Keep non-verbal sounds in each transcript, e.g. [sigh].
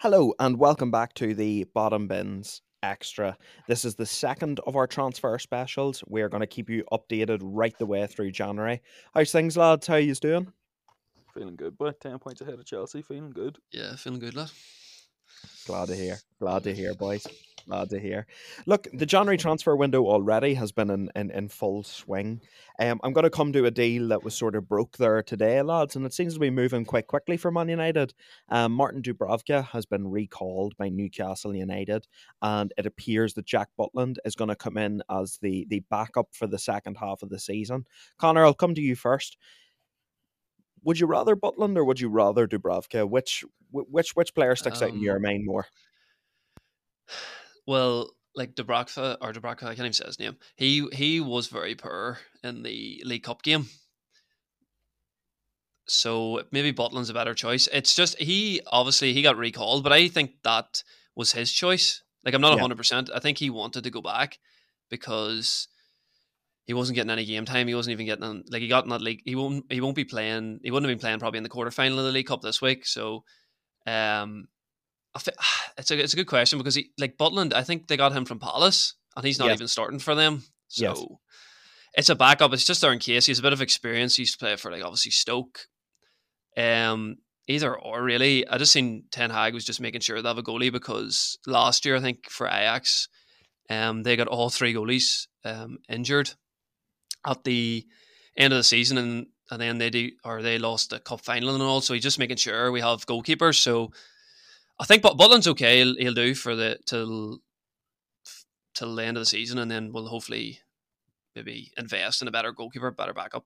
Hello, and welcome back to the Bottom Bins Extra. This is the second of our transfer specials. We're going to keep you updated right the way through January. How's things, lads? How are you doing? Feeling good, boy. 10 points ahead of Chelsea. Feeling good. Yeah, feeling good, lad. Glad to hear. Glad to hear, boys. Glad to hear. Look, the January transfer window already has been in, in, in full swing. Um, I'm going to come to a deal that was sort of broke there today, lads, and it seems to be moving quite quickly for Man United. Um, Martin Dubravka has been recalled by Newcastle United, and it appears that Jack Butland is going to come in as the, the backup for the second half of the season. Conor, I'll come to you first would you rather Butland or would you rather Dubravka? Which which which player sticks um, out in your um mind more? Well, like Dubravka or Dubravka, I can't even say his name. He he was very poor in the League Cup game. So maybe Butland's a better choice. It's just he obviously he got recalled, but I think that was his choice. Like I'm not hundred yeah. percent. I think he wanted to go back because he wasn't getting any game time. He wasn't even getting like he got in that league. He won't he won't be playing. He wouldn't have been playing probably in the quarterfinal of the League Cup this week. So, um, [sighs] it's a it's a good question because he like Butland. I think they got him from Palace, and he's not yes. even starting for them. So, yes. it's a backup. It's just there in case he has a bit of experience. He used to play for like obviously Stoke. Um, either or really. I just seen Ten Hag was just making sure they have a goalie because last year I think for Ajax, um, they got all three goalies um injured at the end of the season, and and then they do or they lost the cup final and all. So he's just making sure we have goalkeepers. So I think but Butland's okay. He'll, he'll do for the till till the end of the season, and then we'll hopefully maybe invest in a better goalkeeper, better backup.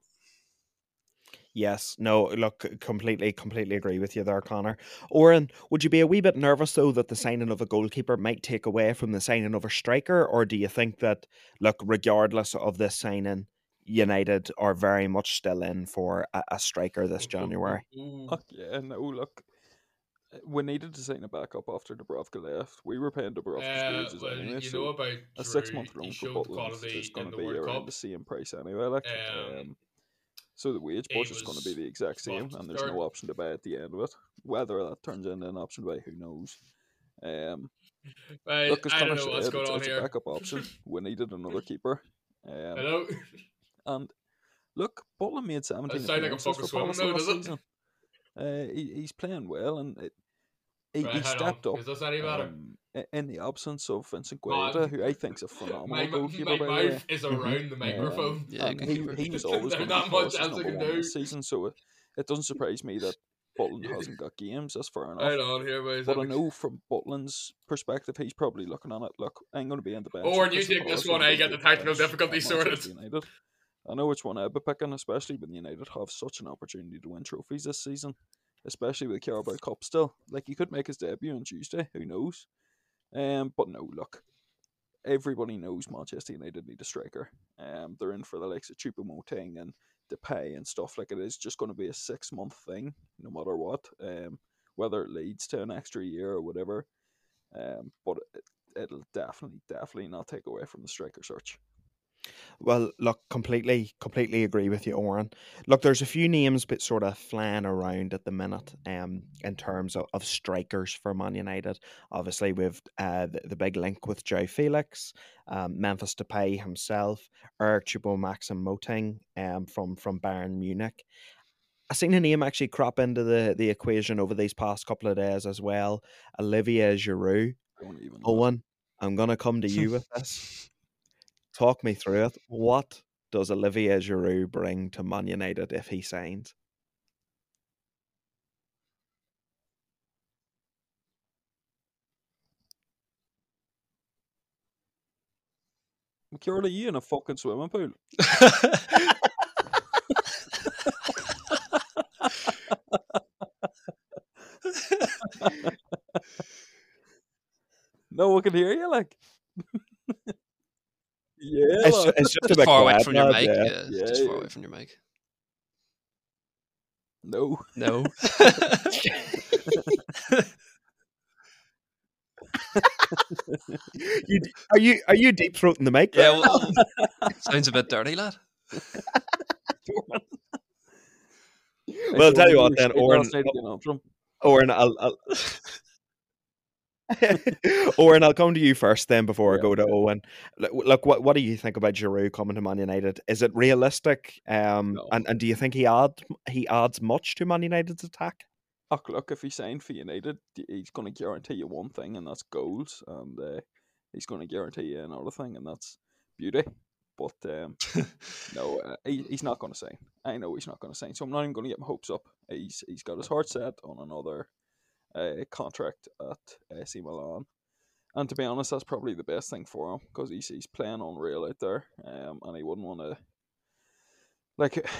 Yes, no, look, completely, completely agree with you there, Conor. Oran, would you be a wee bit nervous though that the signing of a goalkeeper might take away from the signing of a striker, or do you think that, look, regardless of this signing, United are very much still in for a, a striker this mm-hmm. January. Oh, yeah, no, look, we needed to sign a backup after Dubravka left. We were paying Dubravka's uh, wages well, anyway, so about a six month loan for Butland is going to be around Cup. the same price anyway. Like, um, um, so the wage push is going to be the exact same, and there's third. no option to buy at the end of it. Whether that turns into an option to buy, who knows? Um, right, look, as Conor said, it's, it's a backup option. [laughs] We needed another keeper. Um, Hello. And look, Butland made 17 like a for Palace last season. Uh, he, he's playing well, and it, he, right, he stepped on. up um, in the absence of Vicente Guaita, who I think is a phenomenal my, goalkeeper. My by mouth is around the microphone. Yeah, he, he was [laughs] always going to be much number one this season, so it, it doesn't surprise me that [laughs] Butland hasn't got games. That's fair enough. Right on here, boys. But I know from Butland's perspective, he's probably looking on it. Look, I'm going to be in the bench. Or do you think this one I get the technical difficulty sorted? United. I know which one I'd be picking, especially when United have such an opportunity to win trophies this season, especially with Carabao Cup still. Like he could make his debut on Tuesday, who knows? Um, but no, look, everybody knows Manchester United need a striker. Um, they're in for the likes of Choupo-Moting and Depay and stuff. Like it is just going to be a six month thing, no matter what. Um, whether it leads to an extra year or whatever. Um, but it, it'll definitely, definitely not take away from the striker search. Well, look, completely, completely agree with you, Oran. Look, there's a few names but sort of flying around at the minute, um, in terms of, of strikers for Man United. Obviously, with uh, the, the big link with Joao Felix, um, Memphis Depay himself, Eric Choupo-Maxim Moting, um, from from Bayern Munich. I've seen a name actually crop into the, the equation over these past couple of days as well. Olivier Giroud. Owen, I'm gonna come to you [laughs] with this. Talk me through it. What does Olivier Giroud bring to Man United if he signs? are you in a fucking swimming pool? [laughs] no one can hear you, like. Yeah, it's, just, it's just, just far away from your mic. Yeah, yeah, yeah just far away from your mic. No, no. [laughs] [laughs] you, are you are you deep throating the mic? Yeah, well, [laughs] sounds a bit dirty, lad. well, I'll tell you what then, Oran. Oran, I'll, I'll [laughs] Owen, I'll come to you first then before Yeah, I go to Owen. Look, look, what what do you think about Giroud coming to Man United? Is it realistic? Um, No. and, and do you think he add he adds much to Man United's attack? Oh, look, if he signed for United, he's going to guarantee you one thing, and that's goals, and uh, he's going to guarantee you another thing, and that's beauty. But um, [laughs] no, uh, he, he's not going to sign. I know he's not going to sign, so I'm not even going to get my hopes up. He's he's got his heart set on another uh, contract at AC Milan, and to be honest, that's probably the best thing for him because he's he's playing unreal out there, um, and he wouldn't want to like. [sighs]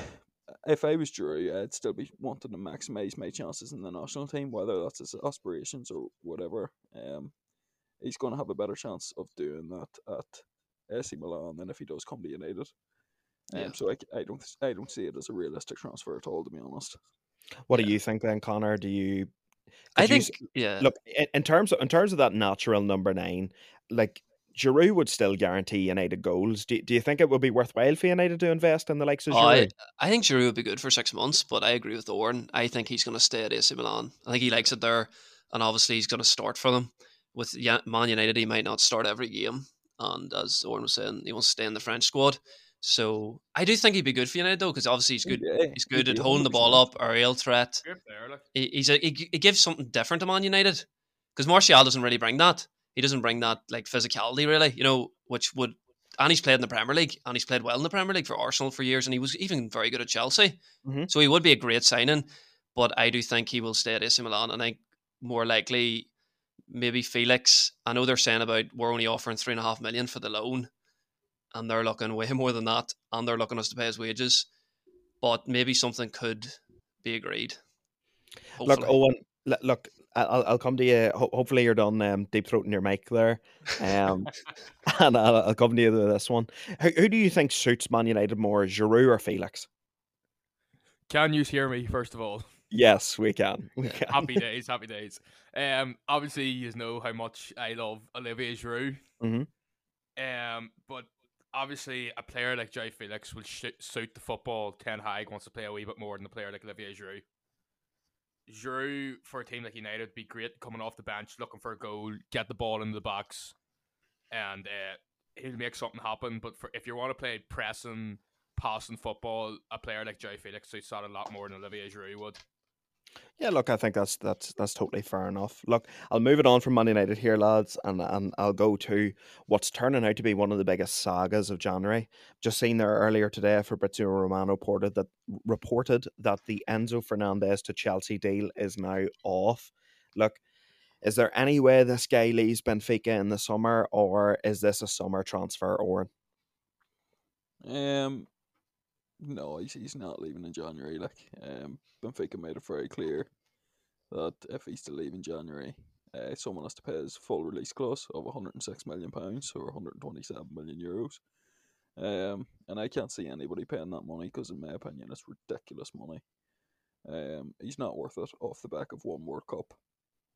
If I was Giroud, I'd still be wanting to maximise my chances in the national team, whether that's his aspirations or whatever. Um, he's going to have a better chance of doing that at AC Milan than if he does come to United. Um, Yeah. So I, I don't I don't see it as a realistic transfer at all, to be honest. What do you think then, Conor? Do you? I could you think yeah. look in, in terms of in terms of that natural number nine, like Giroud would still guarantee United goals. Do, do you think it would be worthwhile for United to invest in the likes of Oh, I, Giroud? I think Giroud would be good for six months, but I agree with Owen. I think he's going to stay at AC Milan. I think he likes it there, and obviously he's going to start for them. With Man United, he might not start every game, and as Owen was saying, he wants to stay in the French squad. So I do think he'd be good for United though, because obviously he's good. Yeah, He's good at holding the ball up, aerial threat. Good there, like. He, he's a, he, he gives something different to Man United because Martial doesn't really bring that. He doesn't bring that like physicality really, you know, which would. And he's played in the Premier League, and he's played well in the Premier League for Arsenal for years, and he was even very good at Chelsea. Mhm. So he would be a great signing, but I do think he will stay at AC Milan, and I think more likely maybe Felix. I know they're saying about we're only offering three and a half million for the loan, and they're looking way [laughs] more than that, and they're looking us to pay his wages. But maybe something could be agreed. Look, Owen. Look, I- I'll I'll come to you. Ho- hopefully, you're done um, deep throating your mic there, um, [laughs] [laughs] and I'll, I'll come to you with this one. Who, who do you think suits Man United more, Giroud or Felix? Can you hear me first of all? Yes, we can. We can. Happy days, happy days. Um, obviously you know how much I love Olivier Giroud. Mhm. Um, but obviously a player like Joao Felix will sh- suit the football. Ten Hag wants to play a wee bit more than a player like Olivier Giroud. Giroud for a team like United would be great coming off the bench, looking for a goal, get the ball into the box, and uh, he'll make something happen. But for if you want to play pressing, passing football, a player like Joao Felix suits that a lot more than Olivier Giroud would. Yeah, look, I think that's that's that's totally fair enough. Look, I'll move it on from Man United here, lads, and and I'll go to what's turning out to be one of the biggest sagas of January. Just seen there earlier today, Fabrizio Romano reported that reported that the Enzo Fernandez to Chelsea deal is now off. Look, is there any way this guy leaves Benfica in the summer, or is this a summer transfer? Or Um, no, he's, he's not leaving in January. Like, um, Benfica made it very clear that if he's to leave in January, uh, someone has to pay his full release clause of 106 million pounds or 127 million euros. Um, and I can't see anybody paying that money because, in my opinion, it's ridiculous money. Um, he's not worth it off the back of one World Cup.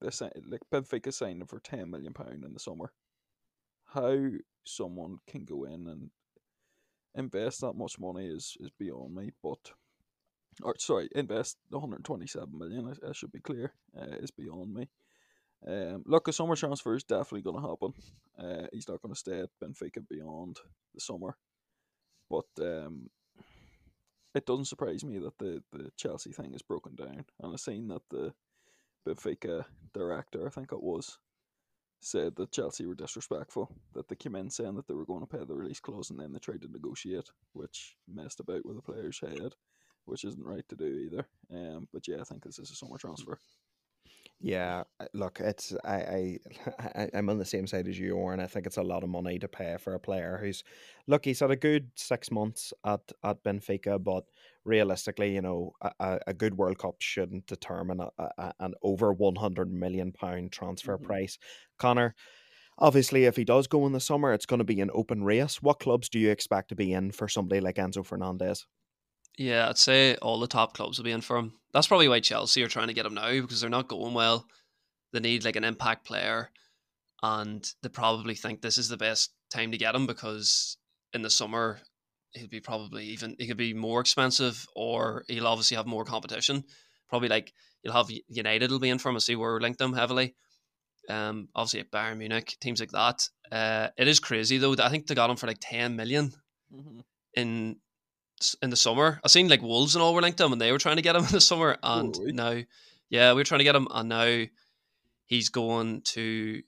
They si- like Benfica signed him for 10 million pound in the summer. How someone can go in and invest that much money is, is beyond me. But, or sorry, invest 127 million. I, I should be clear, uh, is beyond me. Um, look, a summer transfer is definitely going to happen. Uh, he's not going to stay at Benfica beyond the summer, but um, it doesn't surprise me that the, the Chelsea thing is broken down. And I've seen that the Benfica director, I think it was, said that Chelsea were disrespectful, that they came in saying that they were going to pay the release clause and then they tried to negotiate, which messed about with the player's head, which isn't right to do either. Um, but yeah, I think this is a summer transfer. Yeah, uh, look, it's I, I [laughs] I'm on the same side as you, are, and I think it's a lot of money to pay for a player who's look, he's had a good six months at at Benfica, but realistically, you know, a, a- good World Cup shouldn't determine a, a, an over one hundred million pound transfer Mhm. price. Conor, obviously, if he does go in the summer, it's going to be an open race. What clubs do you expect to be in for somebody like Enzo Fernandez? Yeah, I'd say all the top clubs will be in for him. That's probably why Chelsea are trying to get him now because they're not going well. They need like an impact player, and they probably think this is the best time to get him because in the summer he'll be probably even he could be more expensive or he'll obviously have more competition. Probably like you'll have United will be in for him. I see we're linked them heavily. Um, obviously at Bayern Munich, teams like that. Uh, it is crazy though. I think they got him for like ten million Mhm. in in the summer. I seen like Wolves and all were linked to him, and they were trying to get him [laughs] in the summer. And really? now, yeah, we were trying to get him, and now he's going to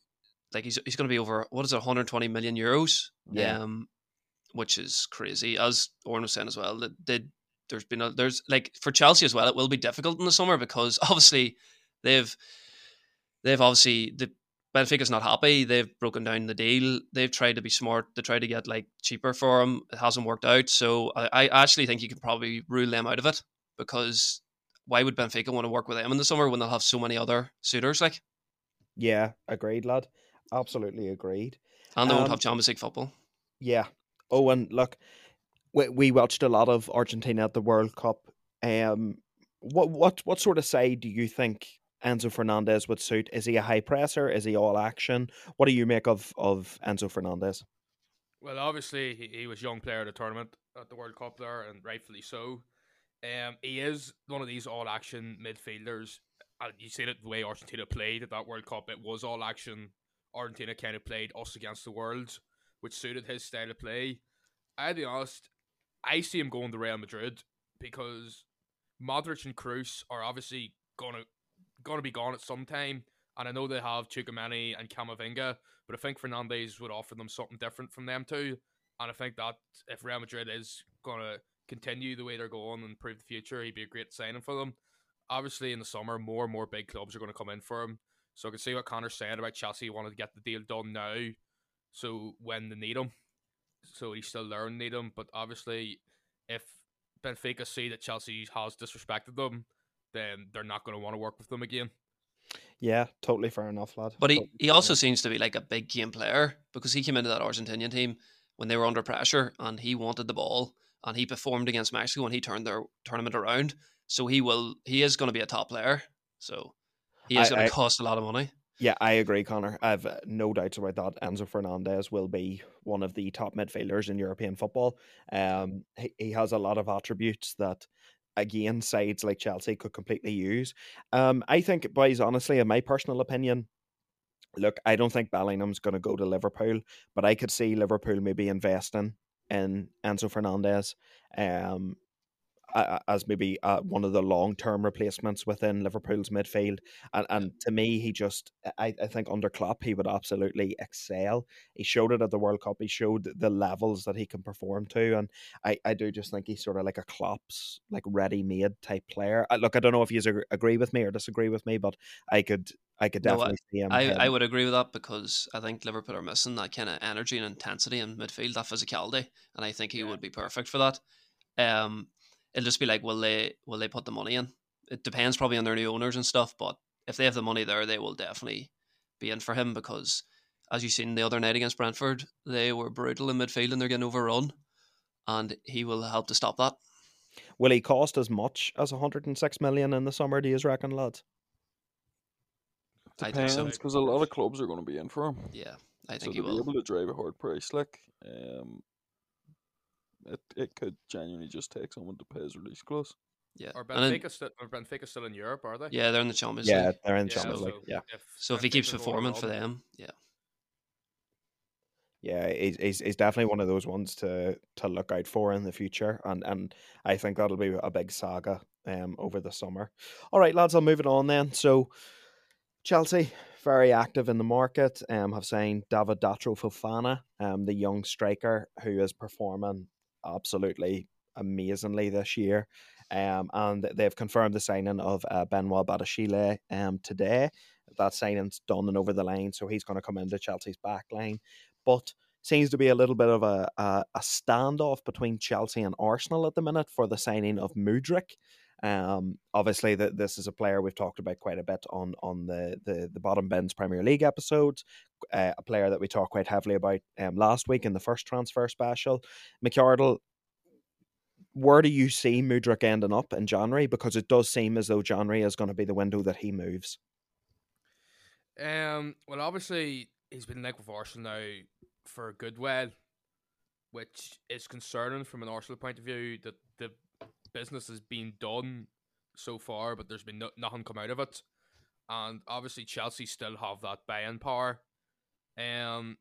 like he's he's going to be over what is it, 120 million euros? Yeah. Um, which is crazy. As Oran was saying as well, that did there's been a, there's like for Chelsea as well, it will be difficult in the summer because [laughs] obviously they've they've obviously the Benfica's not happy. They've broken down the deal. They've tried to be smart. They tried to get like cheaper for him. It hasn't worked out. So I, I actually think you can probably rule them out of it because why would Benfica want to work with them in the summer when they'll have so many other suitors? Like, Yeah, agreed, lad. Absolutely agreed. and they won't Um, have Champions League football. Yeah. Oh, and look, we, we watched a lot of Argentina at the World Cup. Um, what what what sort of side do you think Enzo Fernandez would suit? Is he a high presser? Is he all action? What do you make of of Enzo Fernandez? Well, obviously he, was young player of the tournament at the World Cup there, and rightfully so. Um, he is one of these all action midfielders. You see it the way Argentina played at that World Cup. It was all action. Argentina kind of played us against the world, which suited his style of play. I'll be honest, I see him going to Real Madrid because Modric and Kroos are obviously gonna gonna be gone at some time, and I know they have Tchouaméni and Camavinga, but I think Fernandez would offer them something different from them too. And I think that if Real Madrid is gonna continue the way they're going and prove the future, he'd be a great signing for them. Obviously, in the summer, more and more big clubs are going to come in for him. So I can see what Conor said about Chelsea wanted to get the deal done now, so when they need him, so he still and need him. But obviously, if Benfica see that Chelsea has disrespected them, then they're not going to want to work with them again. Yeah, totally fair enough, lad. But he, Totally he also enough. seems to be like a big game player because he came into that Argentinian team when they were under pressure and he wanted the ball and he performed against Mexico and he turned their tournament around. So he will he is going to be a top player. So he is I- going I- to cost a lot of money. Yeah, I agree, Conor. I've uh, no doubts about that. Enzo Fernandez will be one of the top midfielders in European football. Um, he, he has a lot of attributes that, again, sides like Chelsea could completely use. Um, I think, boys, honestly, in my personal opinion, look, I don't think Bellingham's going to go to Liverpool, but I could see Liverpool maybe investing in Enzo Fernandez. Um, a- as maybe uh, one of the long term replacements within Liverpool's midfield. And, and to me, he just, I, I think under Klopp, he would absolutely excel. He showed it at the World Cup. He showed the levels that he can perform to. And I, I do just think he's sort of like a Klopp's, like ready made type player. I, look, I don't know if you agree with me or disagree with me, but I could, I could No, definitely see him. I, I would agree with that because I think Liverpool are missing that kind of energy and intensity in midfield, that physicality, and I think he Yeah. would be perfect for that. Um, it'll just be like, will they will they put the money in? It depends probably on their new owners and stuff, but if they have the money there, they will definitely be in for him because, as you seen the other night against Brentford, they were brutal in midfield and they're getting overrun, and he will help to stop that. Will he cost as much as 106 million in the summer, do you reckon, lads? I think so. Depends because a lot of clubs are going to be in for him. Yeah, I so think he will be able to drive a hard price, like um, it it could genuinely just take someone to pay his release clause. Yeah, Or And then- Benfica, still, or Benfica still in Europe, are they? yeah, they're in the Champions Yeah, League. they're in Yeah, Champions so League. Yeah. So if he keeps performing for them, yeah. Yeah, he's, he's, he's definitely one of those ones to to look out for in the future, and and I think that'll be a big saga um over the summer. All right, lads, I'll move it on then. So Chelsea very active in the market. Um, have signed David Datro Fofana, um, the young striker who is performing absolutely amazingly this year. Um, and they've confirmed the signing of uh, Benoit Badiashile um today. That signing's done and over the line, so he's going to come into Chelsea's back line but seems to be a little bit of a, a, a standoff between Chelsea and Arsenal at the minute for the signing of Mudryk. Um, obviously, that this is a player we've talked about quite a bit on on the the, the bottom bins Premier League episodes. Uh, a player that we talked quite heavily about um, last week in the first transfer special. McArdle, where do you see Mudryk ending up in January? Because it does seem as though January is going to be the window that he moves. Um. Well, obviously he's been linked with Arsenal now for a good while, which is concerning from an Arsenal point of view. That the business has been done so far, but there's been no, nothing come out of it. and obviously Chelsea still have that buying power. Um,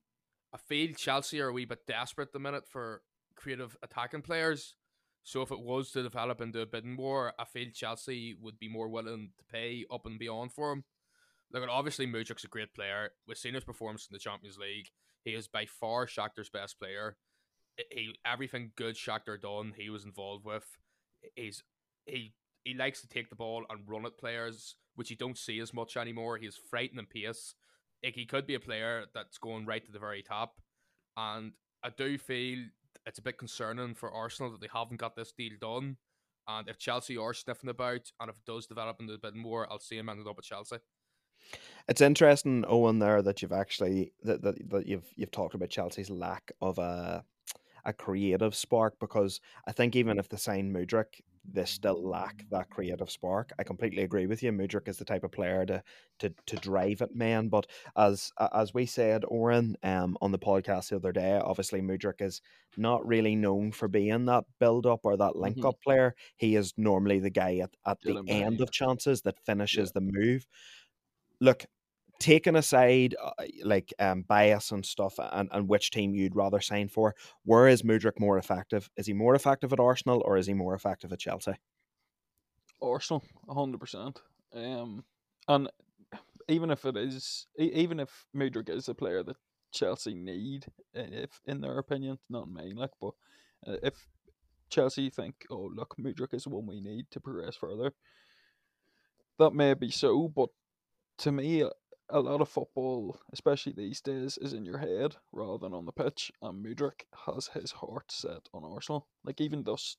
I feel Chelsea are a wee bit desperate at the minute for creative attacking players. So if it was to develop into a bidding war, I feel Chelsea would be more willing to pay up and beyond for him. Look, obviously Mudryk's a great player. We've seen his performance in the Champions League. He is by far Shakhtar's best player. He everything good Shakhtar done, he was involved with. He's he he likes to take the ball and run at players, which you don't see as much anymore. He's frightening pace. Like he could be a player that's going right to the very top. And I do feel it's a bit concerning for Arsenal that they haven't got this deal done. And if Chelsea are sniffing about, and if it does develop into a bit more, I'll see him ended up at Chelsea. It's interesting, Owen, there that you've actually that, that, that you've you've talked about Chelsea's lack of a a creative spark because I think even if they sign Mudryk, they still lack that creative spark. I completely agree with you. Mudryk is the type of player to to to drive it, man. But as as we said, Oran, um, on the podcast the other day, obviously Mudryk is not really known for being that build up or that link up mm-hmm. player. He is normally the guy at, at the end of chances that finishes yeah. the move. Look, taking aside uh, like um, bias and stuff and, and which team you'd rather sign for, where is Mudryk more effective? Is he more effective at Arsenal or is he more effective at Chelsea? Arsenal, hundred percent. Um, and even if it is, even if Mudryk is a player that Chelsea need, if in their opinion, not mine, like, but uh, if Chelsea think, oh look, Mudryk is the one we need to progress further, that may be so, but to me, a lot of football, especially these days, is in your head rather than on the pitch. And Mudryk has his heart set on Arsenal. Like even thus,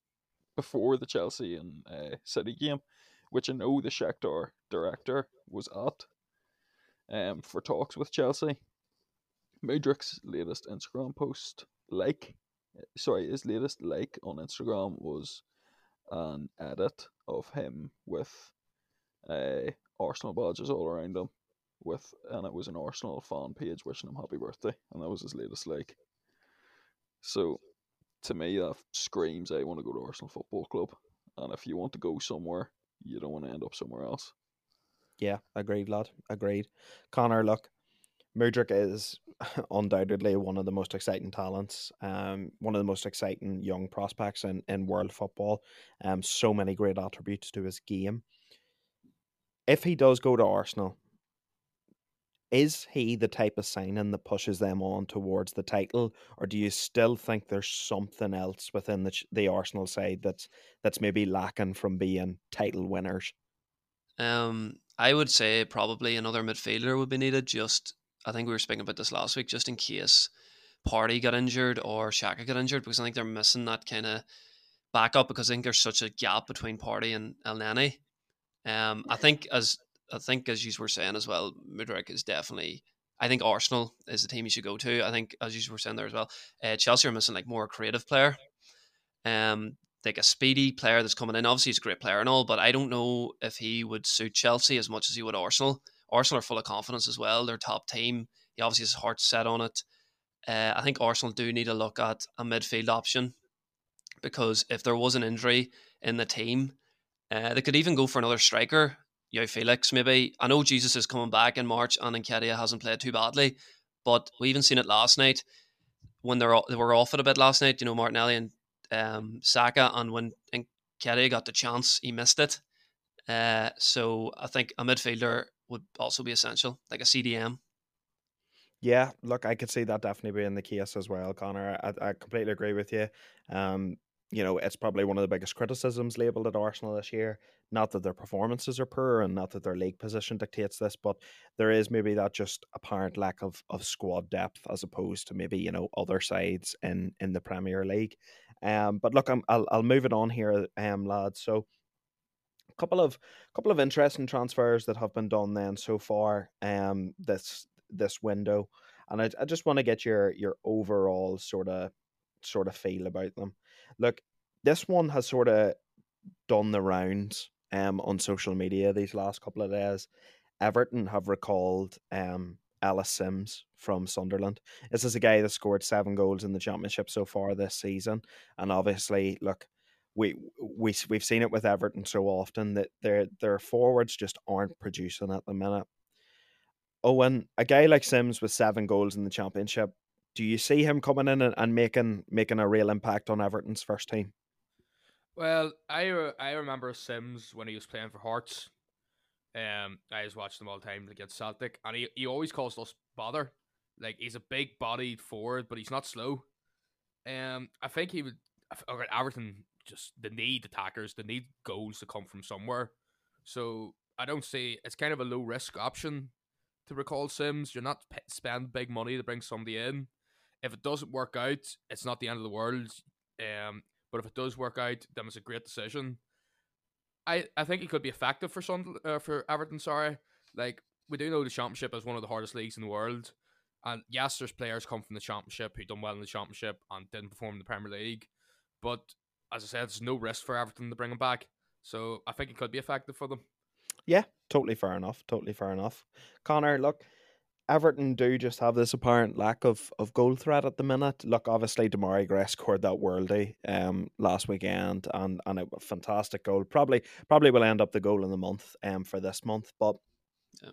before the Chelsea and uh, City game, which I know the Shakhtar director was at, um, for talks with Chelsea. Mudryk's latest Instagram post, like, sorry, his latest like on Instagram was an edit of him with uh, Arsenal badges all around him with, and it was an Arsenal fan page wishing him happy birthday, and that was his latest like. So, to me, that screams I want to go to Arsenal Football Club, and if you want to go somewhere, you don't want to end up somewhere else. Yeah, agreed, lad. Agreed. Conor, look, Mudryk is [laughs] undoubtedly one of the most exciting talents, um, one of the most exciting young prospects in, in world football. Um, so many great attributes to his game. If he does go to Arsenal, is he the type of signing that pushes them on towards the title, or do you still think there's something else within the the Arsenal side that's that's maybe lacking from being title winners? Um, I would say probably another midfielder would be needed. Just I think we were speaking about this last week, just in case Partey got injured or Xhaka got injured, because I think they're missing that kind of backup because I think there's such a gap between Partey and Elneny. Um, I think as I think, as you were saying as well, Mudryk is definitely. I think Arsenal is the team you should go to. I think, as you were saying there as well, uh, Chelsea are missing like more creative player, um, like a speedy player that's coming in. Obviously, he's a great player and all, but I don't know if he would suit Chelsea as much as he would Arsenal. Arsenal are full of confidence as well. They're top team. He obviously has his heart set on it. Uh, I think Arsenal do need to look at a midfield option because if there was an injury in the team, uh, they could even go for another striker. Joao Felix, maybe. I know Jesus is coming back in March and Nketiah hasn't played too badly, but we even seen it last night when they're they were off it a bit last night. You know, Martinelli and um, Saka, and when Nketiah got the chance, he missed it. Uh, so I think a midfielder would also be essential, like a CDM. Yeah, look, I could see that definitely being the case as well, Conor. I, I completely agree with you. Um, you know, it's probably one of the biggest criticisms labelled at Arsenal this year. Not that their performances are poor and not that their league position dictates this, but there is maybe that just apparent lack of, of squad depth as opposed to maybe, you know, other sides in, in the Premier League. Um, but look, I'm, I'll, I'll move it on here, um, lads. So a couple of couple of interesting transfers that have been done then so far um, this this window. And I, I just want to get your your overall sort of sort of feel about them look, this one has sort of done the rounds um, on social media these last couple of days. Everton have recalled um, Ellis Simms from Sunderland. This is a guy that scored seven goals in the championship so far this season. And obviously, look, we we we've seen it with Everton so often that their their forwards just aren't producing at the minute. Owen, a guy like Simms with seven goals in the championship, do you see him coming in and, and making making a real impact on Everton's first team? Well, I I remember Simms when he was playing for Hearts. Um, I just watched him all the time against Celtic, and he, he always calls us bother. Like he's a big bodied forward, but he's not slow. Um, I think he would. Okay, Everton just they need attackers, they need goals to come from somewhere. So I don't see it's kind of a low risk option to recall Simms. You're not p- spend big money to bring somebody in. If it doesn't work out, it's not the end of the world. Um, but if it does work out, then it's a great decision. I, I think it could be effective for some uh, for Everton. Sorry, like we do know the Championship is one of the hardest leagues in the world, and yes, there's players come from the Championship who done well in the Championship and didn't perform in the Premier League. But as I said, there's no risk for Everton to bring him back, so I think it could be effective for them. Yeah, totally fair enough. Totally fair enough. Conor, look, Everton do just have this apparent lack of, of goal threat at the minute. Look, obviously Demarai Gray scored that worldy um last weekend and and a fantastic goal. Probably probably will end up the goal in the month um for this month, but yeah.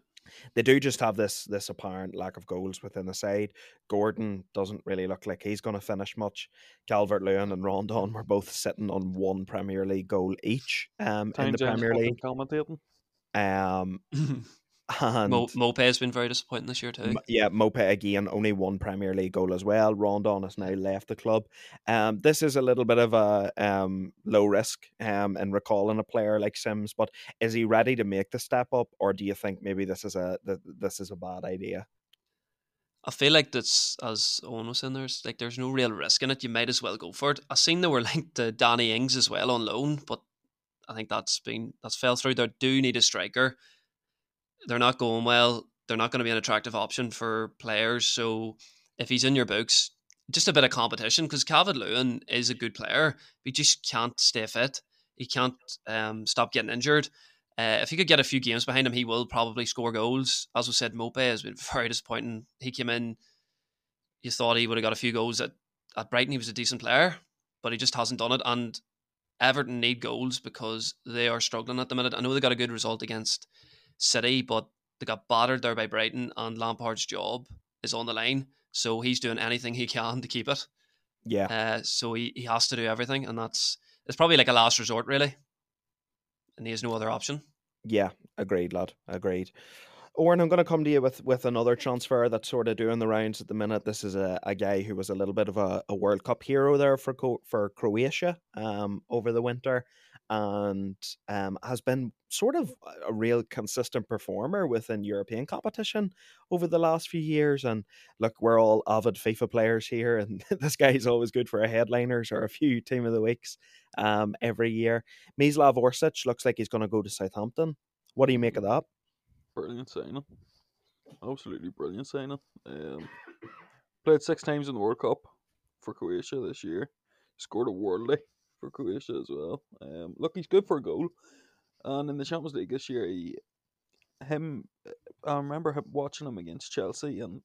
they do just have this this apparent lack of goals within the side. Gordon doesn't really look like he's going to finish much. Calvert Lewin and Rondon were both sitting on one Premier League goal each um in the Premier League. Commentating. Um, [laughs] and Mo- Maupay has been very disappointing this year too. Yeah, Maupay again, only one Premier League goal as well. Rondon has now left the club. Um, this is a little bit of a um, low risk um, in recalling a player like Simms, but is he ready to make the step up, or do you think maybe this is a this is a bad idea? I feel like that's as Owen was saying. There's like there's no real risk in it. You might as well go for it. I seen they were [laughs] linked to Danny Ings as well on loan, but I think that's been that's fell through. They do need a striker they're not going well. They're not going to be an attractive option for players. So if he's in your books, just a bit of competition because Calvert Lewin is a good player. He just can't stay fit. He can't um, stop getting injured. Uh, if he could get a few games behind him, he will probably score goals. As we said, Maupay has been [laughs] very disappointing. He came in, you thought he would have got a few goals at, at Brighton. He was a decent player, but he just hasn't done it. And Everton need goals because they are struggling at the minute. I know they got a good result against City, but they got battered there by Brighton, and Lampard's job is on the line. So he's doing anything he can to keep it. Yeah. Uh, so he, he has to do everything, and that's it's probably like a last resort, really. And he has no other option. Yeah, agreed, lad. Agreed. Oran, I'm going to come to you with, with another transfer that's sort of doing the rounds at the minute. This is a, a guy who was a little bit of a, a World Cup hero there for for Croatia um, over the winter and um, has been sort of a real consistent performer within European competition over the last few years. And look, we're all avid FIFA players here, and [laughs] this guy's always good for a headliners or a few team of the weeks um, every year. Mislav Orsic looks like he's going to go to Southampton. What do you make of that? Brilliant signing. Absolutely brilliant signing. Um, played six times in the World Cup for Croatia this year. Scored a worldly for Croatia as well. Um, look, he's good for a goal, and in the Champions League this year, he, him, I remember watching him against Chelsea, and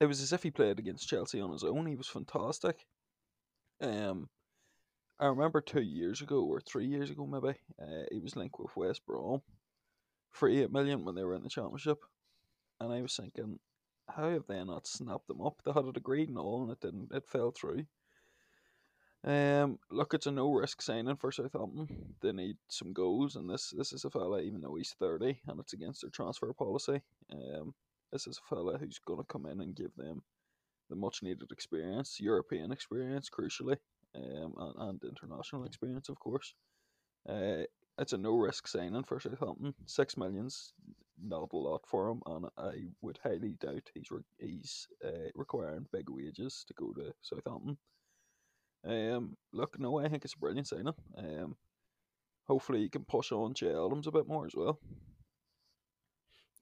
it was as if he played against Chelsea on his own. He was fantastic. Um, I remember two years ago or three years ago, maybe, uh, he was linked with West Brom for eight million when they were in the Championship, and I was thinking, how have they not snapped them up? They had it agreed and all, and it didn't. It fell through. Um, look, it's a no risk signing for Southampton. They need some goals, and this this is a fella, even though he's thirty, and it's against their transfer policy. Um, this is a fella who's going to come in and give them the much needed experience, European experience, crucially, um, and, and international experience, of course. Uh, it's a no risk signing for Southampton. Six millions, not a lot for him, and I would highly doubt he's re- he's uh, requiring big wages to go to Southampton. Um, look, no, I think it's a brilliant signing. Um, hopefully you can push on Che Adams a bit more as well.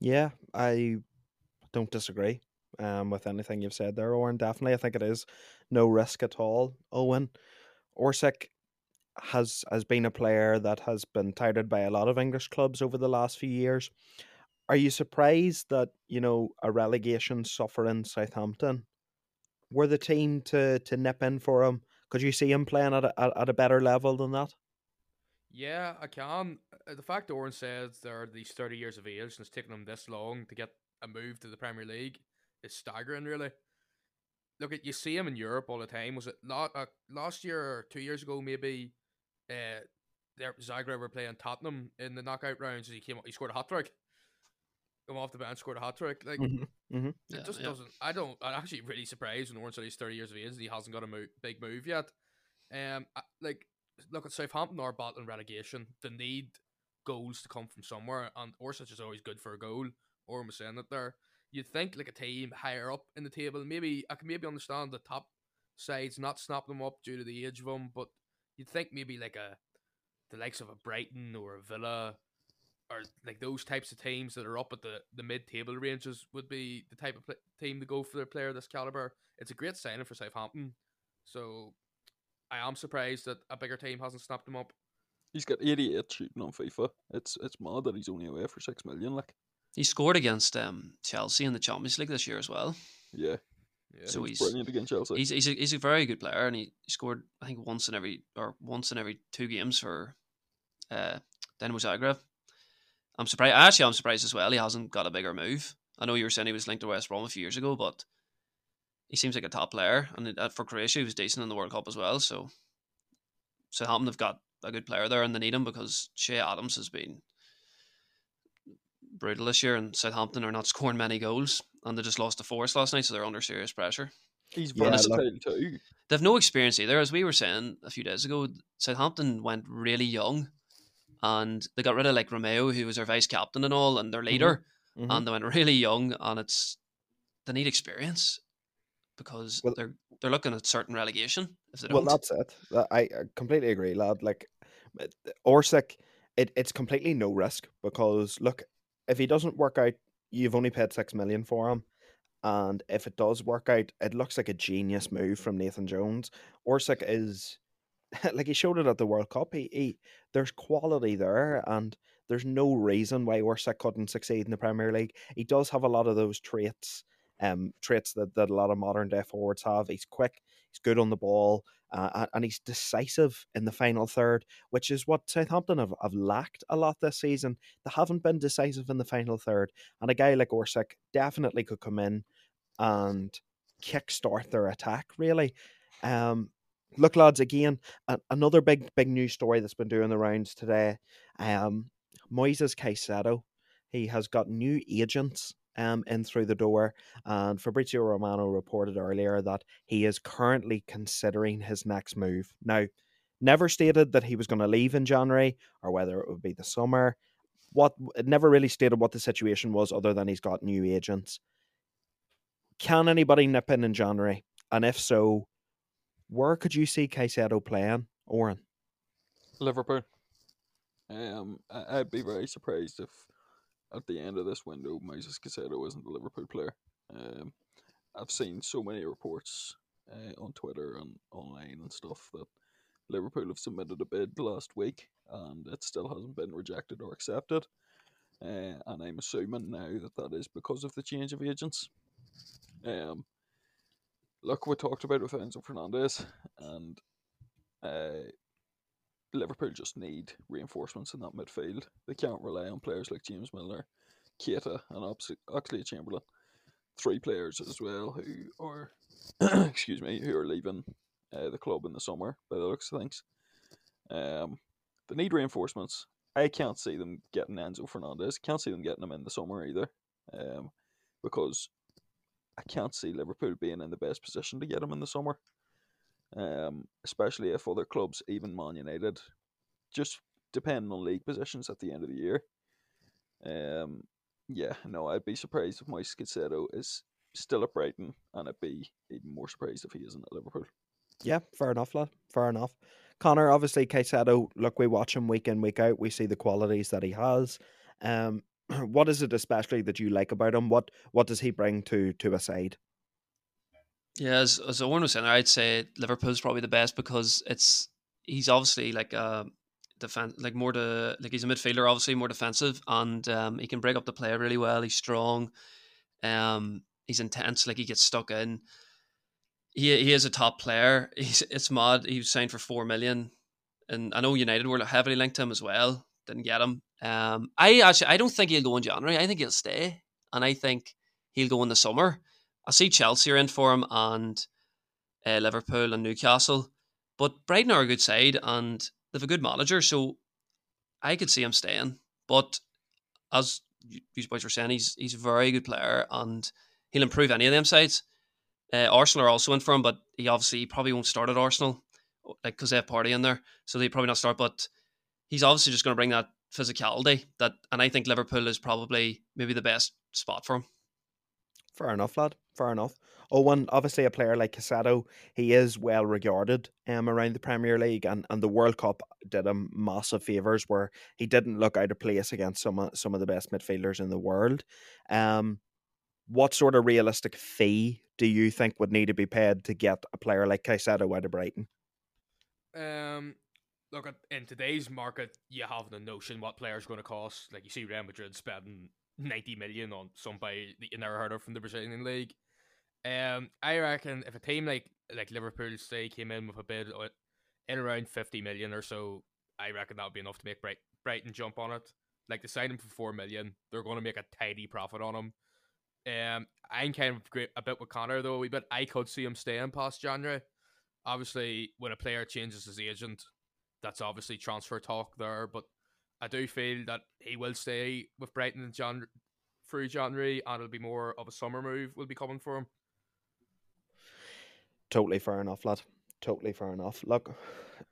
Yeah, I don't disagree um, with anything you've said there, Owen. Definitely, I think it is no risk at all. Owen Orsic has has been a player that has been touted by a lot of English clubs over the last few years. Are you surprised that you know a relegation suffering Southampton were the team to to nip in for him Could you see him playing at a, at a better level than that? Yeah, I can. Uh, The fact Oran says they're these 30 years of age and it's taken them this long to get a move to the Premier League is staggering, really. Look, at you see him in Europe all the time. Was it not uh, last year or two years ago, maybe? Uh, there Zagreb were playing Tottenham in the knockout rounds, and he came, he scored a hat trick. Come off the bench, scored a hat trick. Like Mhm, mhm. it Yeah, just yeah. doesn't. I don't. I'm actually really surprised when Oran said he's 30 years of age and he hasn't got a mo- big move yet. Um, I, like look at Southampton are battling relegation. They need goals to come from somewhere, and Orsic is always good for a goal. Oran was saying that there. You'd think like a team higher up in the table. Maybe I can maybe understand the top sides not snapping them up due to the age of them, but you'd think maybe like a the likes of a Brighton or a Villa or like those types of teams that are up at the, the mid table ranges would be the type of pl- team to go for their player this caliber. It's a great signing for Southampton, so I am surprised that a bigger team hasn't snapped him up. He's got 88 shooting on FIFA. It's it's mad that he's only away for six million. Like, He scored against um, Chelsea in the Champions League this year as well. yeah, Yeah. So he's he's brilliant against Chelsea. he's he's a, he's a very good player, and he scored I think once in every or once in every two games for uh, Dinamo Zagreb. I'm surprised. Actually, I'm surprised as well. He hasn't got a bigger move. I know you were saying he was linked to West Brom a few years ago, but he seems like a top player, and it- uh, for Croatia, he was decent in the World Cup as well. So Southampton have got a good player there, and they need him because Che Adams has been brutal this year, and Southampton are not scoring many goals, and they just lost to Forest last night, so they're under serious pressure. he's Yeah, versatile too. They've no experience either, as we were saying a few days ago. Southampton went really young, and they got rid of like Romeu, who was their vice captain and all, and their leader, Mhm. and they went really young, and it's they need experience because Well- they're they're looking at certain relegation if they Well, don't. that's it. I completely agree, lad. Like Orsic, it, it's completely no risk because look, if he doesn't work out, you've only paid six million for him, and if it does work out, it looks like a genius move from Nathan Jones. Orsic is [laughs] like he showed it at the World Cup. He, he there's quality there, and there's no reason why Orsic couldn't succeed in the Premier League. He does have a lot of those traits, um, traits that, that a lot of modern day forwards have. He's quick, he's good on the ball, uh, and he's decisive in the final third, which is what Southampton have, have lacked a lot this season. They haven't been decisive in the final third, and a guy like Orsic definitely could come in and kickstart their attack. Really, um, look, lads, again, a- another big big news story that's been doing the rounds today. Um, Moises Caicedo, he has got new agents um in through the door, and Fabrizio Romano reported earlier that he is currently considering his next move. Now, never stated that he was going to leave in January or whether it would be the summer. What it never really stated what the situation was, other than he's got new agents. Can anybody nip in in January? And if so, where could you see Caicedo playing, Oran? Liverpool. Um, I'd be very surprised if at the end of this window, Moses Caicedo isn't a Liverpool player. Um, I've seen so many reports uh, on Twitter and online and stuff that Liverpool have submitted a bid last week and it still hasn't been rejected or accepted. Uh, and I'm assuming now that that is because of the change of agents. Um, look, we talked about it with Enzo Fernandez, and uh, Liverpool just need reinforcements in that midfield. They can't rely on players like James Milner, Keita, and Oxlade-Chamberlain. Three players as well who are, [clears throat] excuse me, who are leaving uh, the club in the summer by the looks of things. Um, they need reinforcements. I can't see them getting Enzo Fernandez. Can't see them getting him in the summer either, um, because I can't see Liverpool being in the best position to get him in the summer um, especially if other clubs, even Man United, just depend on league positions at the end of the year. Um, yeah, no, I'd be surprised if Moise Caicedo is still at Brighton, and I'd be even more surprised if he isn't at Liverpool. Yeah, fair enough, lad. Fair enough. Conor, obviously, Caicedo, look, we watch him week in, week out. We see the qualities that he has. Um, [clears throat] what is it especially that you like about him? What what does he bring to to a side? Yeah, as, as Owen was saying, I'd say Liverpool's probably the best because it's he's obviously like a defense, like more to like he's a midfielder, obviously more defensive, and um, he can break up the play really well. He's strong, um, he's intense, like he gets stuck in. he he is a top player. [laughs] He's it's mad. He was signed for four million, and I know United were heavily linked to him as well. Didn't get him. Um, I actually I don't think he'll go in January. I think he'll stay, and I think he'll go in the summer. I see Chelsea are in for him, and uh, Liverpool and Newcastle, but Brighton are a good side, and they've a good manager, so I could see him staying. But as you boys were saying, he's he's a very good player, and he'll improve any of them sides. Uh, Arsenal are also in for him, but he obviously probably won't start at Arsenal, like because they have Party in there, so they probably not start. But he's obviously just going to bring that physicality that, and I think Liverpool is probably maybe the best spot for him. Fair enough, lad. Fair enough. Owen, obviously a player like Caicedo, he is well regarded um, around the Premier League, and, and the World Cup did him massive favours where he didn't look out of place against some of, some of the best midfielders in the world. Um, what sort of realistic fee do you think would need to be paid to get a player like Caicedo out of Brighton? Um, look at in today's market, you have the notion what players going to cost. Like you see Real Madrid spending ninety million on somebody that you never heard of from the Brazilian league. Um, I reckon if a team like like Liverpool say came in with a bid in around fifty million or so, I reckon that would be enough to make Bright- Brighton jump on it. Like to sign him for four million, they're going to make a tidy profit on him. Um, I'm kind of great a bit with Conor though. We bit I could see him staying past January. Obviously, when a player changes his agent, that's obviously transfer talk there. But I do feel that he will stay with Brighton in Jan- through January, and it'll be more of a summer move will be coming for him. Totally fair enough, lad. Totally fair enough. Look,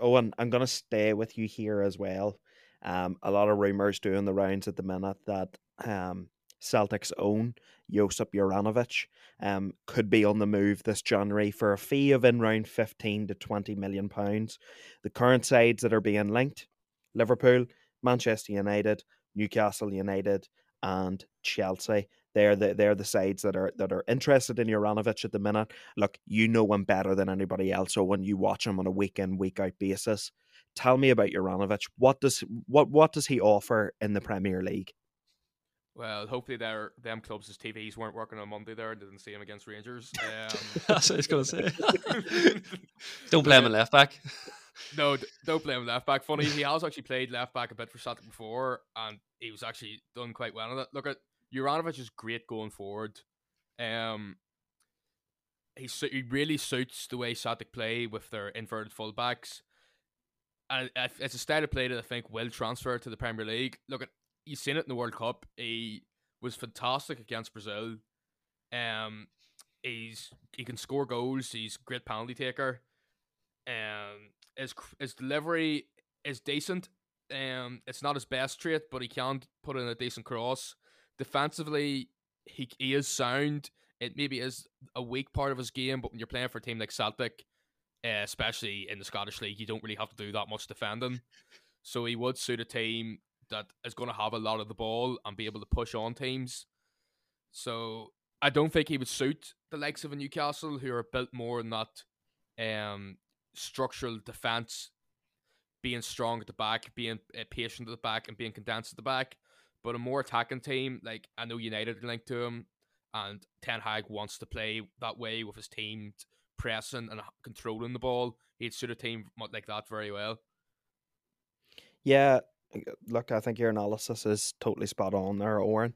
Owen, I'm gonna stay with you here as well. Um, a lot of rumors doing the rounds at the minute that um Celtic's own Josip Juranovic um, could be on the move this January for a fee of in around 15 to 20 million pounds. The current sides that are being linked Liverpool, Manchester United, Newcastle United, and Chelsea. They're the they're the sides that are that are interested in Juranovic at the minute. Look, you know him better than anybody else. So when you watch him on a week in week out basis, tell me about Juranovic. What does what what does he offer in the Premier League? Well, hopefully their them clubs' TVs weren't working on Monday there and didn't see him against Rangers. [laughs] Um, That's what I was going to say. [laughs] don't blame him left back. [laughs] No, don't blame left back. Funny, he has actually played left back a bit for Celtic before, and he was actually done quite well on it. Look at Juranovic is great going forward. Um, he he really suits the way Celtic play with their inverted fullbacks, and it's a style of play that I think will transfer to the Premier League. Look at you've seen it in the World Cup. He was fantastic against Brazil. Um, he's he can score goals. He's great penalty taker. Um, his his delivery is decent. Um, it's not his best trait, but he can put in a decent cross. Defensively, he he is sound. It maybe is a weak part of his game, but when you're playing for a team like Celtic, uh, especially in the Scottish League, you don't really have to do that much defending. So he would suit a team that is going to have a lot of the ball and be able to push on teams. So I don't think he would suit the likes of a Newcastle who are built more in that um, structural defense, being strong at the back, being uh, patient at the back, and being condensed at the back. But a more attacking team, like I know United are linked to him, and Ten Hag wants to play that way with his team pressing and controlling the ball. He'd suit a team like that very well. Yeah, look, I think your analysis is totally spot on there, Oran.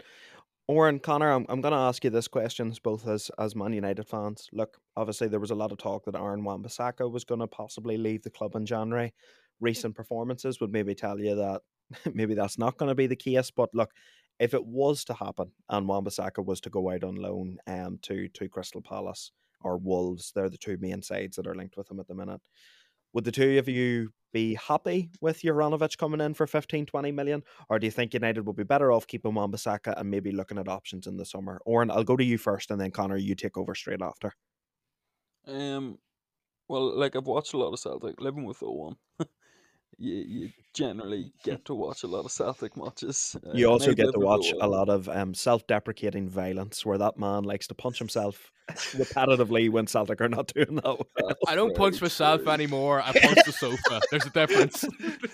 Oran, Conor, I'm, I'm going to ask you this question, both as, as Man United fans. Look, obviously, there was a lot of talk that Aaron Wan-Bissaka was going to possibly leave the club in January. Recent performances would maybe tell you that [laughs] maybe that's not going to be the case. But look, if it was to happen and Wan-Bissaka was to go out on loan um, to, to Crystal Palace or Wolves, they're the two main sides that are linked with him at the minute. Would the two of you be happy with Juranovic coming in for 15, 20 million? Or do you think United would be better off keeping Wan-Bissaka and maybe looking at options in the summer? Oran, I'll go to you first and then Conor, you take over straight after. Um, well, like I've watched a lot of Celtic, living with Owen. [laughs] you, you generally get to watch a lot of Celtic matches. Uh, you also get to watch a lot of um, self-deprecating violence, where that man likes to punch [laughs] himself repetitively when Celtic are not doing that [laughs] well. I don't punch myself anymore. I punch the sofa. There's a difference.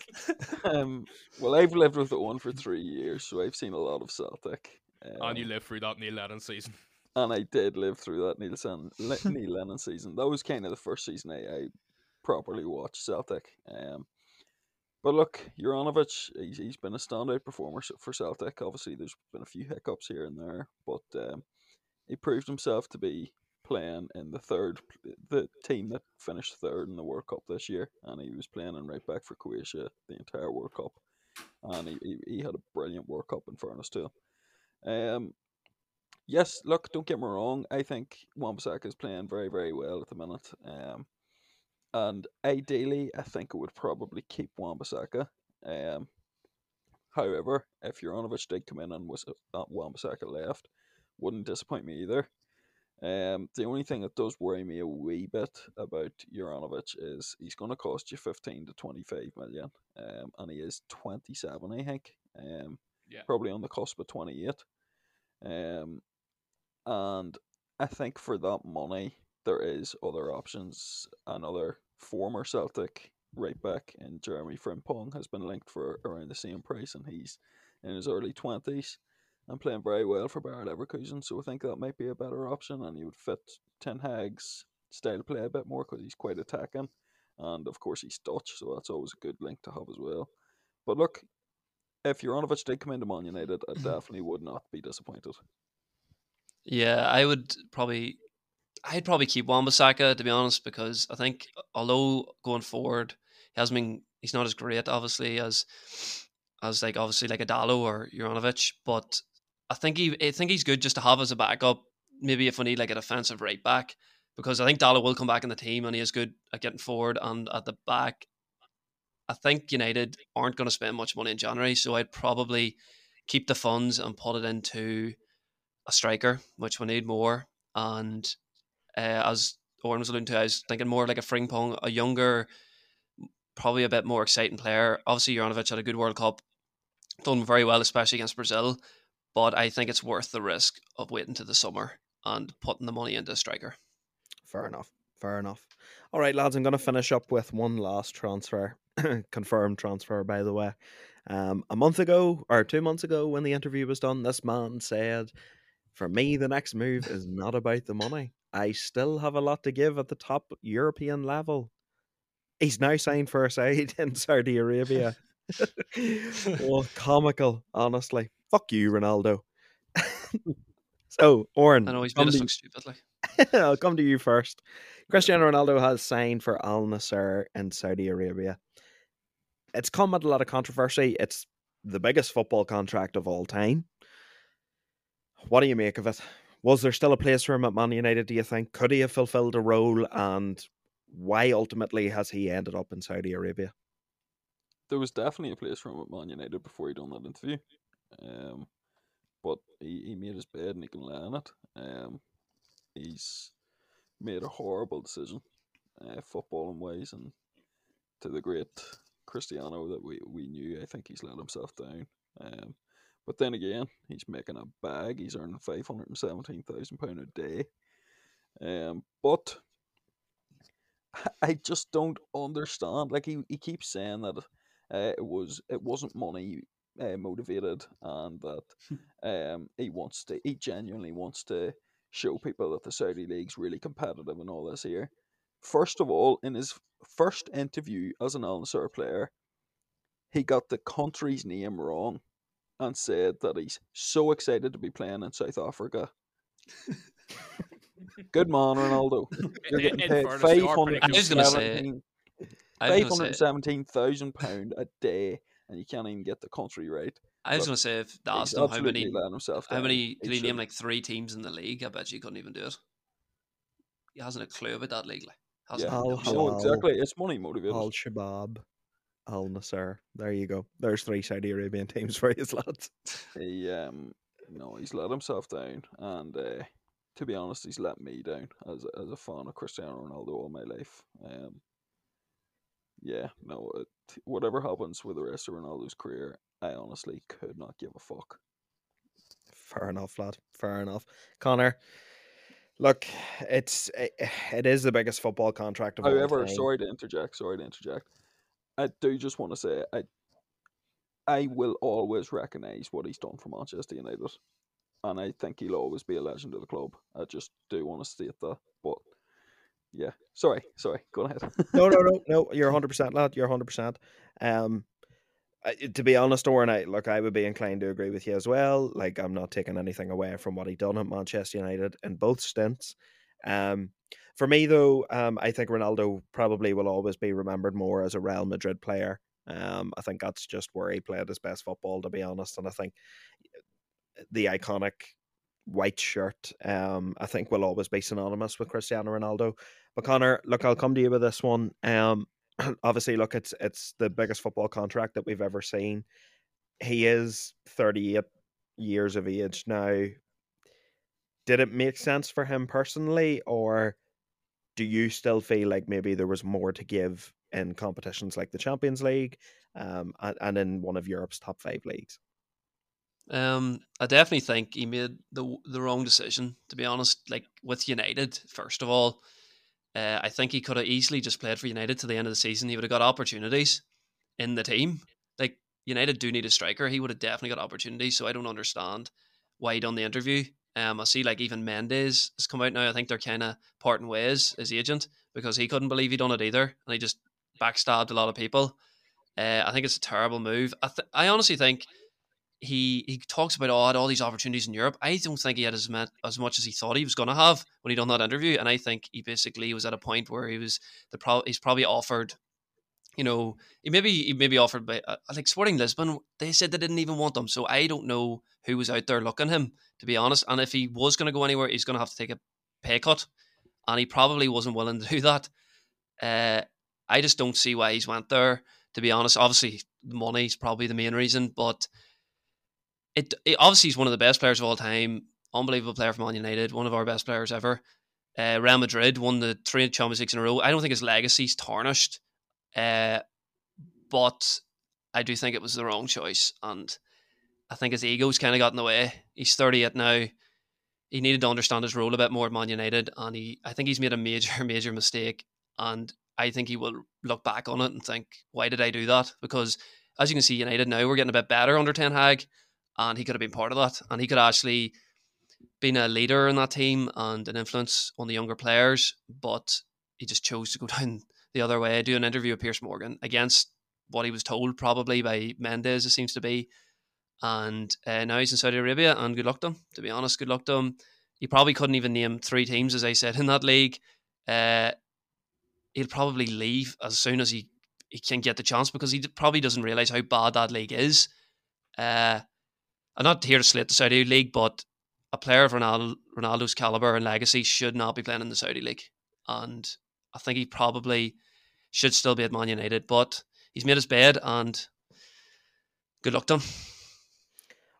[laughs] um, well, I've lived with the one for three years, so I've seen a lot of Celtic. Um, and you lived through that Neil Lennon season. and I did live through that Neil, Sen- Le- Neil Lennon season. That was kind of the first season I, I properly watched Celtic. Um, but look, Juranovic, he's, he's been a standout performer for Celtic. Obviously, there's been a few hiccups here and there, but um, he proved himself to be playing in the third, the team that finished third in the World Cup this year, and he was playing in right back for Croatia the entire World Cup, and he, he, he had a brilliant World Cup in fairness to him. Um, yes, look, don't get me wrong. I think Wan-Bissaka is playing very, very well at the minute. Um, and ideally, I think it would probably keep Wan-Bissaka. Um, however, if Juranovic did come in and was uh, Wan-Bissaka left, wouldn't disappoint me either. Um, the only thing that does worry me a wee bit about Juranovic is he's going to cost you 15 to 25 million, um, and he is 27, I think. Um, Yeah. probably on the cusp of 28. Um, and I think for that money, there is other options. Another former Celtic right back in Jeremy Frimpong has been linked for around the same price, and he's in his early 20s and playing very well for Bayer Leverkusen. So I think that might be a better option, and he would fit Ten Hag's style of play a bit more because he's quite attacking. And of course, he's Dutch, so that's always a good link to have as well. But look, if Juranovic did come into Man United, I [laughs] definitely would not be disappointed. Yeah, I would probably, I'd probably keep Wan-Bissaka to be honest, because I think although going forward he hasn't been, he's not as great obviously as, as like obviously like a Dalot or Juranovic, but I think he, I think he's good just to have as a backup. Maybe if we need like a defensive right back, because I think Dalot will come back in the team and he is good at getting forward and at the back. I think United aren't going to spend much money in January, so I'd probably keep the funds and put it into a striker, which we need more. And uh, as Oran was alluding to, I was thinking more like a Frimpong, a younger, probably a bit more exciting player. Obviously, Juranovic had a good World Cup, done very well, especially against Brazil. But I think it's worth the risk of waiting to the summer and putting the money into a striker. Fair enough. Fair enough. All right, lads, I'm going to finish up with one last transfer, [coughs] confirmed transfer, by the way. Um, a month ago, or two months ago, when the interview was done, this man said, For me, the next move is not about the money. I still have a lot to give at the top European level. He's now signed for a side [laughs] in Saudi Arabia. [laughs] oh, comical, honestly. Fuck you, Ronaldo. [laughs] so, Oran, I know he's made us look stupid. Like. I'll come to you first. Cristiano Ronaldo has signed for Al Nassr in Saudi Arabia. It's come at a lot of controversy. It's the biggest football contract of all time. What do you make of it? Was there still a place for him at Man United, do you think? Could he have fulfilled a role? And why ultimately has he ended up in Saudi Arabia? There was definitely a place for him at Man United before he done that interview. Um, but he, he made his bed and he can lie on it. Um, he's made a horrible decision, uh, footballing wise, and to the great Cristiano that we, we knew, I think he's let himself down. Um, but then again, he's making a bag. He's earning five hundred and seventeen thousand pound a day. Um, but I just don't understand. Like he, he keeps saying that uh, it was it wasn't money uh, motivated, and that um he wants to he genuinely wants to show people that the Saudi league's really competitive and all this here. First of all, in his first interview as an Al Nassr player, he got the country's name wrong and said that he's so excited to be playing in South Africa. Good man, Ronaldo. You're getting paid fairness, they five are hundred pretty I was gonna say- 17 I was five gonna hundred and say, seventeen thousand pound a day, and you can't even get the country right. I was gonna say if they He's asked him how many letting himself How many did he name like three teams in the league? I bet you couldn't even do it. He hasn't a clue about that league. Like, hasn't Yeah, a Al no Hilal. shit. no, exactly. It's money motivated. Al Shabab, Al Nassr. There you go. There's three Saudi Arabian [laughs] teams for his lads. He um, no, he's let himself down, and uh, to be honest, he's let me down as a- as a fan of Cristiano Ronaldo all my life. Um, yeah, no, it, whatever happens with the rest of Ronaldo's career, I honestly could not give a fuck. Fair enough, lad. Fair enough. Conor, look, it's it, it is the biggest football contract of all However, time. sorry to interject. Sorry to interject. I do just want to say I I will always recognise what he's done for Manchester United. and I think he'll always be a legend of the club. I just do want to state that, but yeah, sorry, sorry, go ahead. [laughs] no, no, no, no. [laughs] You're 100 percent, lad. You're 100. percent Um, to be honest, Oran, I look, I would be inclined to agree with you as well. Like, I'm not taking anything away from what he done at Manchester United in both stints. Um, for me, though, um, I think Ronaldo probably will always be remembered more as a Real Madrid player. Um, I think that's just where he played his best football, to be honest. And I think the iconic white shirt, um, I think will always be synonymous with Cristiano Ronaldo. But Conor, look, I'll come to you with this one. Um, [clears throat] obviously, look, it's it's the biggest football contract that we've ever seen. He is 38 years of age now. Did it make sense for him personally, or do you still feel like maybe there was more to give in competitions like the Champions League um, and, and in one of Europe's top five leagues? Um, I definitely think he made the the wrong decision. To be honest, like with United, first of all, uh, I think he could have easily just played for United to the end of the season. He would have got opportunities in the team. Like United do need a striker. He would have definitely got opportunities. So I don't understand why he done the interview. Um, I see like even Mendes has come out now. I think they're kind of parting ways as agent because he couldn't believe he'd done it either, and he just backstabbed a lot of people. Uh, I think it's a terrible move. I th- I honestly think he he talks about oh, all these opportunities in Europe. I don't think he had as much as much as he thought he was going to have when he done that interview. And I think he basically was at a point where he was the pro- he's probably offered, you know, he maybe he maybe offered by uh, like Sporting Lisbon. They said they didn't even want him, so I don't know who was out there looking him to be honest. And if he was going to go anywhere, he's going to have to take a pay cut, and he probably wasn't willing to do that. Uh, I just don't see why he's went there. To be honest, obviously the money's probably the main reason, but it, it obviously he's one of the best players of all time. Unbelievable player from Man United, one of our best players ever. Uh, Real Madrid won the three Champions Leagues in a row. I don't think his legacy's tarnished, uh, but I do think it was the wrong choice, and I think his ego's kind of got in the way. He's 38 now. He needed to understand his role a bit more at Man United, and he I think he's made a major, [laughs] major mistake. And I think he will look back on it and think, why did I do that? Because as you can see, United now we're getting a bit better under Ten Hag and he could have been part of that, and he could actually been a leader in that team and an influence on the younger players. But he just chose to go [laughs] down the other way. Do an interview with Piers Morgan against what he was told, probably by Mendes, it seems to be. And uh, now he's in Saudi Arabia, and good luck to him. To be honest, good luck to him. He probably couldn't even name three teams, as I said, in that league. Uh, he'll probably leave as soon as he, he can get the chance because he probably doesn't realize how bad that league is. Uh, I'm not here to slate the Saudi league, but a player of Ronaldo, Ronaldo's caliber and legacy should not be playing in the Saudi league, and I think he probably should still be at Man United. But he's made his bed, and good luck to him.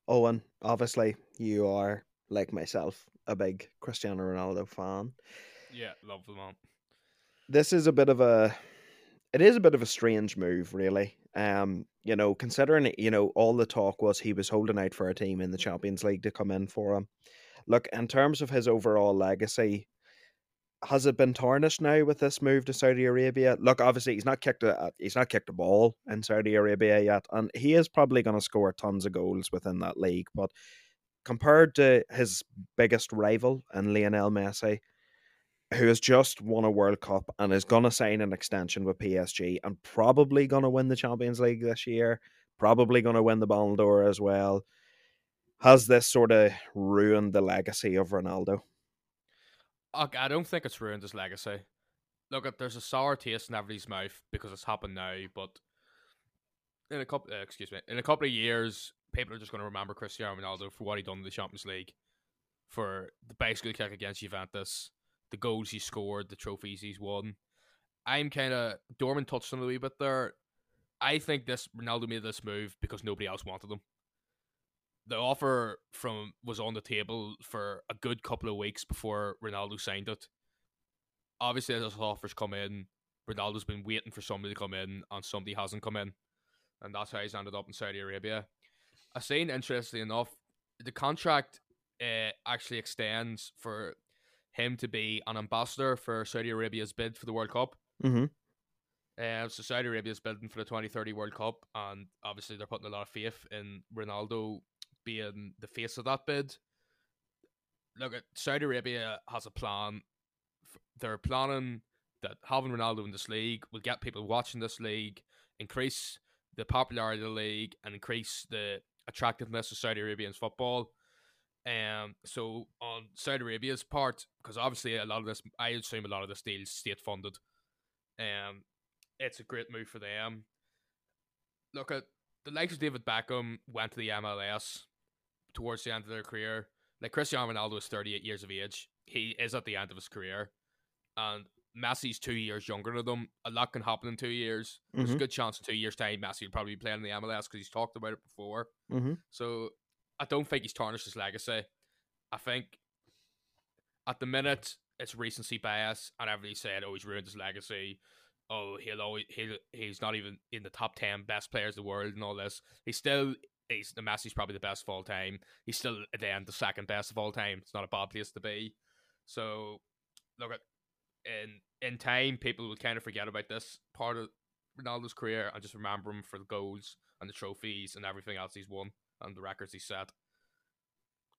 Owen, obviously you are like myself a big Cristiano Ronaldo fan. Yeah, love the man. This is a bit of a it is a bit of a strange move, really. Um, you know, considering you know all the talk was he was holding out for a team in the Champions League to come in for him. Look, in terms of his overall legacy, has it been tarnished now with this move to Saudi Arabia? Look, obviously he's not kicked a uh, he's not kicked a ball in Saudi Arabia yet, and he is probably going to score tons of goals within that league. But compared to his biggest rival and Lionel Messi, who has just won a World Cup and is going to sign an extension with PSG and probably going to win the Champions League this year, probably going to win the Ballon d'Or as well. Has this sort of ruined the legacy of Ronaldo? I don't think it's ruined his legacy. Look, there's a sour taste in everybody's mouth because it's happened now, but in a couple, uh, excuse me, in a couple of years, people are just going to remember Cristiano Ronaldo for what he done in the Champions League, for the bicycle kick against Juventus, the goals he scored, the trophies he's won. I'm kind of Dorman touched on a wee bit there. I think this Ronaldo made this move because nobody else wanted him. The offer from was on the table for a good couple of weeks before Ronaldo signed it. Obviously, as offers come in, Ronaldo's been waiting for somebody to come in, and somebody hasn't come in, and that's how he's ended up in Saudi Arabia. I seen, interestingly enough, the contract uh, actually extends for him to be an ambassador for Saudi Arabia's bid for the World Cup. Mm-hmm. Uh, so Saudi Arabia's bidding for the 2030 World Cup, and obviously they're putting a lot of faith in Ronaldo being the face of that bid. look at Saudi Arabia has a plan. They're planning that having Ronaldo in this league will get people watching this league, increase the popularity of the league, and increase the attractiveness of Saudi Arabian's football. Um, so on Saudi Arabia's part, because obviously a lot of this, I assume a lot of this deal is state funded. Um, it's a great move for them. Look at the likes of David Beckham went to the MLS towards the end of their career. Like Cristiano Ronaldo is 38 years of age. He is at the end of his career. And Messi's two years younger than them. A lot can happen in two years. There's Mhm. a good chance in two years' time Messi will probably be playing in the MLS because he's talked about it before. Mm-hmm. So I don't think he's tarnished his legacy. I think at the minute it's recency bias, and everybody said, "Oh, he's ruined his legacy." Oh, he'll always he'll he's not even in the top ten best players in the world and all this. He's still he's the Messi's probably the best of all time. He's still at the second best of all time. It's not a bad place to be. So look at in in time people will kind of forget about this part of Ronaldo's career and just remember him for the goals and the trophies and everything else he's won and the records he set.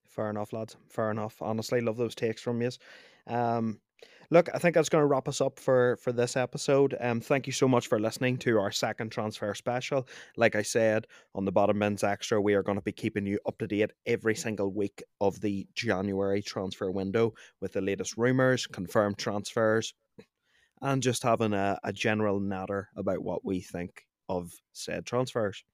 Fair enough, lads. Fair enough. Honestly, love those takes from you. Um, look, I think that's going to wrap us up for for this episode. Um, thank you so much for listening to our second transfer special. Like I said on the bottom bins extra, we are going to be keeping you up to date every single week of the January transfer window with the latest rumors, confirmed transfers, and just having a, a general natter about what we think of said transfers.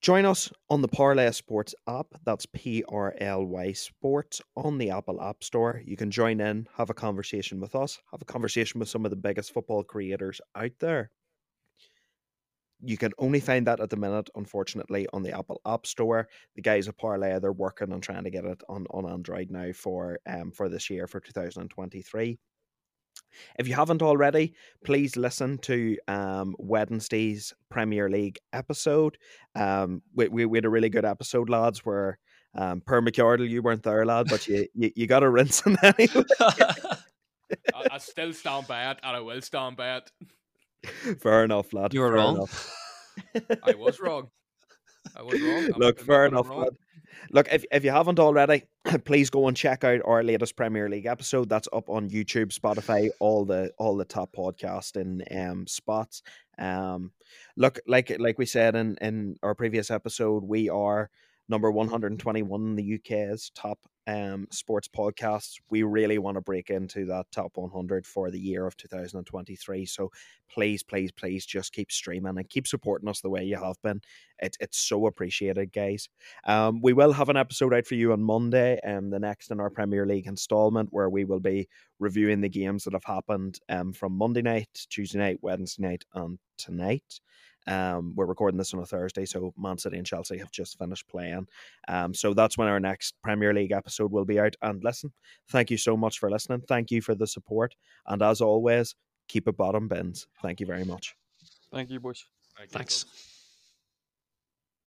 Join us on the Parlay Sports app. That's P R L Y Sports on the Apple App Store. You can join in, have a conversation with us, have a conversation with some of the biggest football creators out there. You can only find that at the minute, unfortunately, on the Apple App Store. The guys at Parlay, they're working on trying to get it on, on Android now for um for this year for 2023. If you haven't already, please listen to um, Wednesday's Premier League episode. Um, we, we, we had a really good episode, lads, where um, Per McArdle, you weren't there, lad, but you, you, you got a rinse in anyway. [laughs] I, I still stand by it, and I will stand by it. fair enough, lad. You were fair wrong. I was wrong. I was wrong. [laughs] I'm Look, fair enough, wrong. lad. Look, if, if you haven't already, [clears throat] please go and check out our latest Premier League episode. That's up on YouTube, Spotify, all the all the top podcasting um spots. Um, look, like like we said in in our previous episode, we are number one hundred and twenty one in the UK's top um sports podcasts. We really want to break into that top one hundred for the year of two thousand and twenty three. So please, please, please, just keep streaming and keep supporting us the way you have been. It, it's so appreciated, guys. Um, we will have an episode out for you on Monday, um, the next in our Premier League installment, where we will be reviewing the games that have happened um, from Monday night, Tuesday night, Wednesday night, and tonight. Um, we're recording this on a Thursday, so Man City and Chelsea have just finished playing. Um, so that's when our next Premier League episode will be out. And listen, thank you so much for listening. Thank you for the support. And as always, keep it bottom bins. Thank you very much. Thank you, boys. Thank you, Thanks. folks.